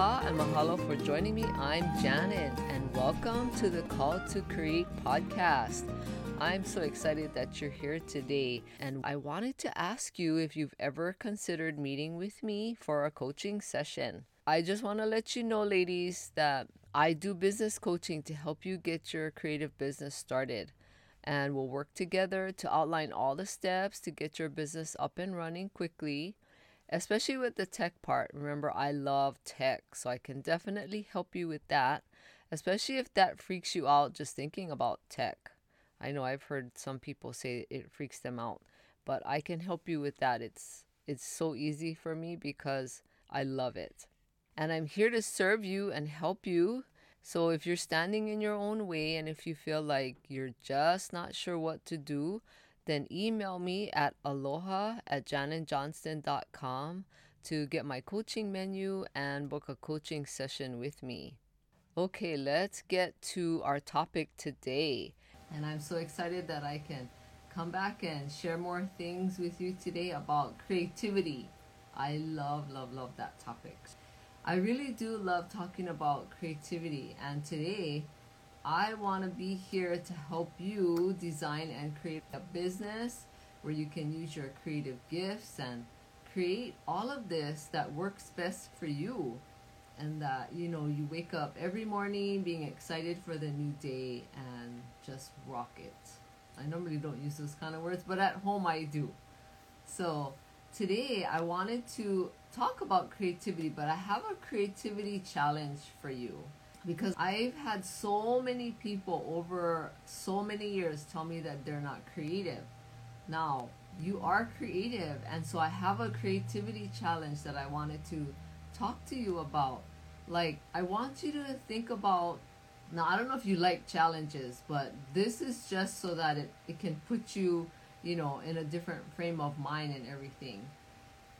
Aloha and mahalo for joining me. I'm Janet, and welcome to the Call to Create podcast. I'm so excited that you're here today, and I wanted to ask you if you've ever considered meeting with me for a coaching session. I just want to let you know, ladies, that I do business coaching to help you get your creative business started. And we'll work together to outline all the steps to get your business up and running quickly especially with the tech part. Remember, I love tech, so I can definitely help you with that, especially if that freaks you out just thinking about tech. I know I've heard some people say it freaks them out, but I can help you with that. It's it's so easy for me because I love it. And I'm here to serve you and help you. So if you're standing in your own way and if you feel like you're just not sure what to do, then email me at aloha at janetjohnston.com to get my coaching menu and book a coaching session with me. Okay, let's get to our topic today. And I'm so excited that I can come back and share more things with you today about creativity. I love, love, love that topic. I really do love talking about creativity, and today I want to be here to help you design and create a business where you can use your creative gifts and create all of this that works best for you and that you know you wake up every morning being excited for the new day and just rock it. I normally don't use those kind of words, but at home I do. So, today I wanted to talk about creativity, but I have a creativity challenge for you because I've had so many people over so many years tell me that they're not creative. Now, you are creative, and so I have a creativity challenge that I wanted to talk to you about. Like, I want you to think about now, I don't know if you like challenges, but this is just so that it, it can put you, you know, in a different frame of mind and everything.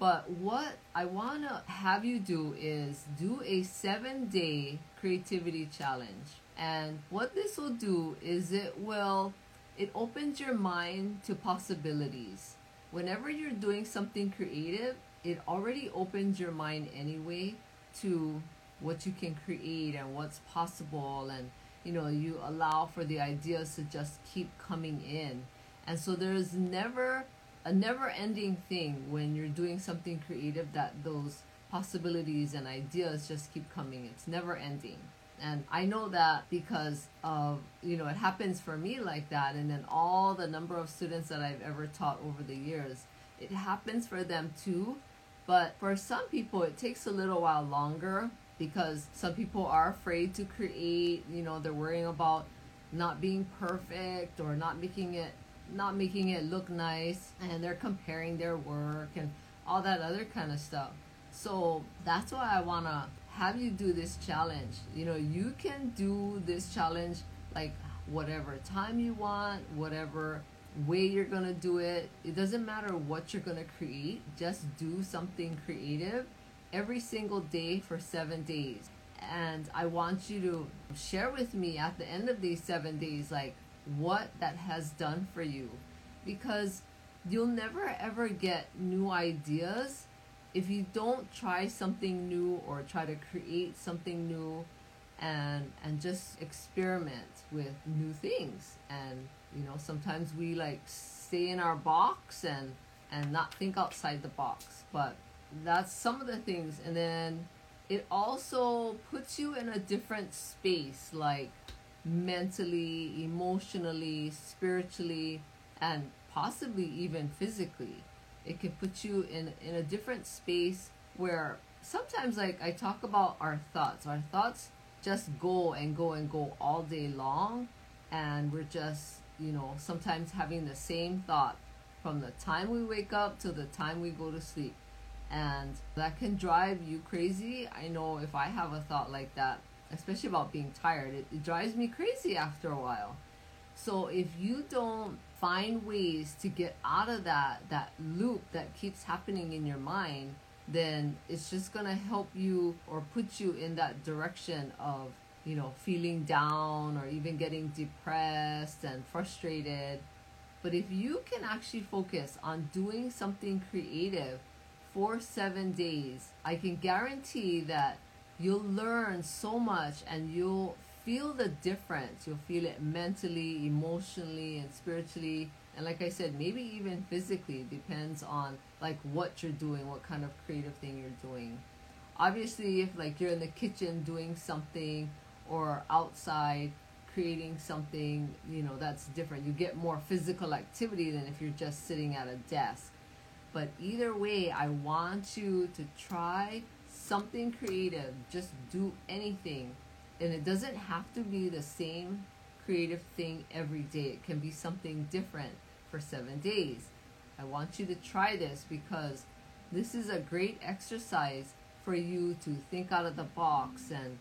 But what I want to have you do is do a seven day creativity challenge. And what this will do is it will, it opens your mind to possibilities. Whenever you're doing something creative, it already opens your mind anyway to what you can create and what's possible and you know you allow for the ideas to just keep coming in and so there's never a never ending thing when you're doing something creative that those possibilities and ideas just keep coming. It's never ending. And I know that because of, you know, it happens for me like that. And then all the number of students that I've ever taught over the years, it happens for them too. But for some people, it takes a little while longer because some people are afraid to create, you know, they're worrying about not being perfect or not making it not making it look nice and they're comparing their work and all that other kind of stuff. So that's why I want to have you do this challenge. You know, you can do this challenge like whatever time you want, whatever way you're going to do it. It doesn't matter what you're going to create, just do something creative every single day for seven days. And I want you to share with me at the end of these seven days, like, what that has done for you. Because you'll never ever get new ideas if you don't try something new or try to create something new and and just experiment with new things. And you know sometimes we like stay in our box and and not think outside the box. But that's some of the things. And then it also puts you in a different space. Like mentally, emotionally, spiritually, and possibly even physically. It can put you in, in a different space where sometimes, like I talk about our thoughts, our thoughts just go and go and go all day long, and we're just, you know, sometimes having the same thought from the time we wake up to the time we go to sleep. And that can drive you crazy. I know if I have a thought like that, especially about being tired. It, it drives me crazy after a while. So if you don't find ways to get out of that that loop that keeps happening in your mind, then it's just gonna help you or put you in that direction of you know feeling down or even getting depressed and frustrated. But if you can actually focus on doing something creative for seven days, I can guarantee that you'll learn so much and you'll feel the difference. You'll feel it mentally, emotionally, and spiritually. And like I said, maybe even physically depends on like what you're doing, what kind of creative thing you're doing. Obviously, if like you're in the kitchen doing something or outside creating something, you know, that's different. You get more physical activity than if you're just sitting at a desk. But either way, I want you to try something creative. Just do anything. And it doesn't have to be the same creative thing every day. It can be something different for seven days. I want you to try this because this is a great exercise for you to think out of the box and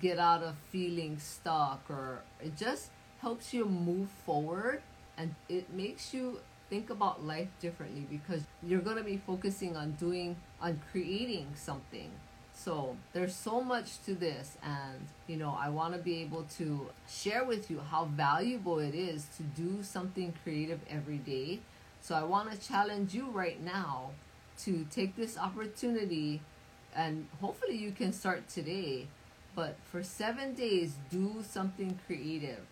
get out of feeling stuck or it just helps you move forward and it makes you think about life differently because you're going to be focusing on doing on creating something. So there's so much to this and you know i want to be able to share with you how valuable it is to do something creative every day. So i want to challenge you right now to take this opportunity and hopefully you can start today. But for seven days, do something creative.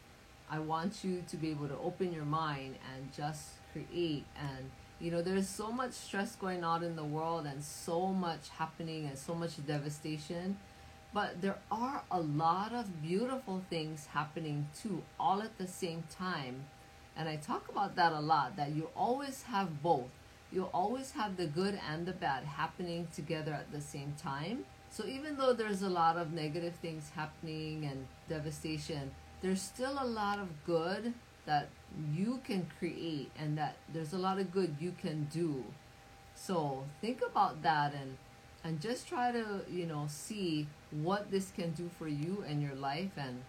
I want you to be able to open your mind and just create. And, you know, there's so much stress going on in the world and so much happening and so much devastation. But there are a lot of beautiful things happening too, all at the same time. And I talk about that a lot that you always have both. You'll always have the good and the bad happening together at the same time. So even though there's a lot of negative things happening and devastation, there's still a lot of good that you can create and that there's a lot of good you can do. So think about that and and just try to, you know, see what this can do for you and your life and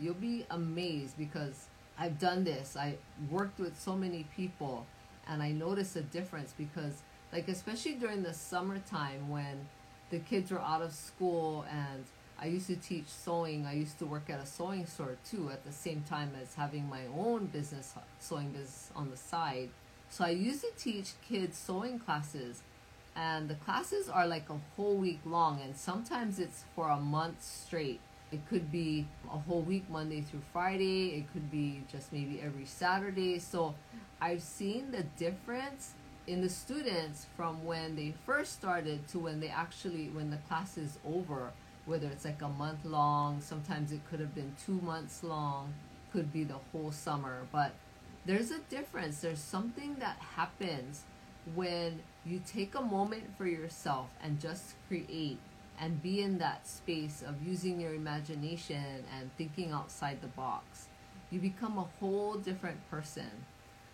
you'll be amazed because I've done this. I worked with so many people and I noticed a difference because like especially during the summertime when the kids were out of school and I used to teach sewing. I used to work at a sewing store too at the same time as having my own business, sewing business on the side. So I used to teach kids sewing classes and the classes are like a whole week long and sometimes it's for a month straight. It could be a whole week, Monday through Friday. It could be just maybe every Saturday. So I've seen the difference in the students from when they first started to when they actually when the class is over whether it's like a month long sometimes it could have been two months long could be the whole summer. But there's a difference. There's something that happens when you take a moment for yourself and just create and be in that space of using your imagination and thinking outside the box. You become a whole different person.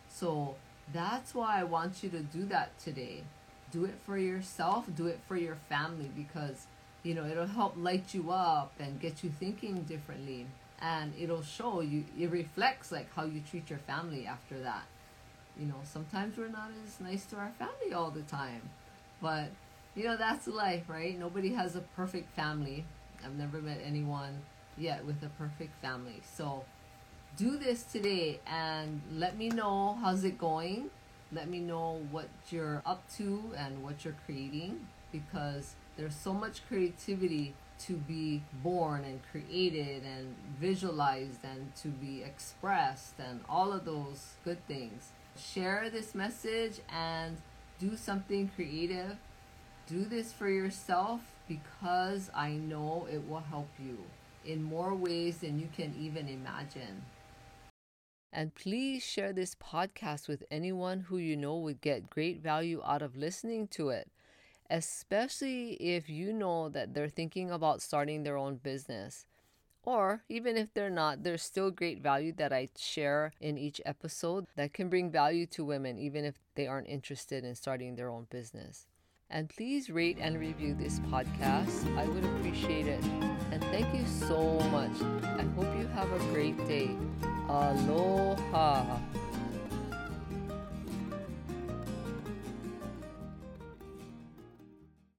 So that's why I want you to do that today. Do it for yourself, do it for your family because you know it'll help light you up and get you thinking differently and it'll show you it reflects like how you treat your family after that. You know, sometimes we're not as nice to our family all the time. But you know, that's life, right? Nobody has a perfect family. I've never met anyone yet with a perfect family. So do this today and let me know how's it going. Let me know what you're up to and what you're creating because there's so much creativity to be born and created and visualized and to be expressed and all of those good things. Share this message and do something creative. Do this for yourself because I know it will help you in more ways than you can even imagine. And please share this podcast with anyone who you know would get great value out of listening to it, especially if you know that they're thinking about starting their own business. Or even if they're not, there's still great value that I share in each episode that can bring value to women, even if they aren't interested in starting their own business. And please rate and review this podcast. I would appreciate it. And thank you so much. I hope you have a great day. Aloha.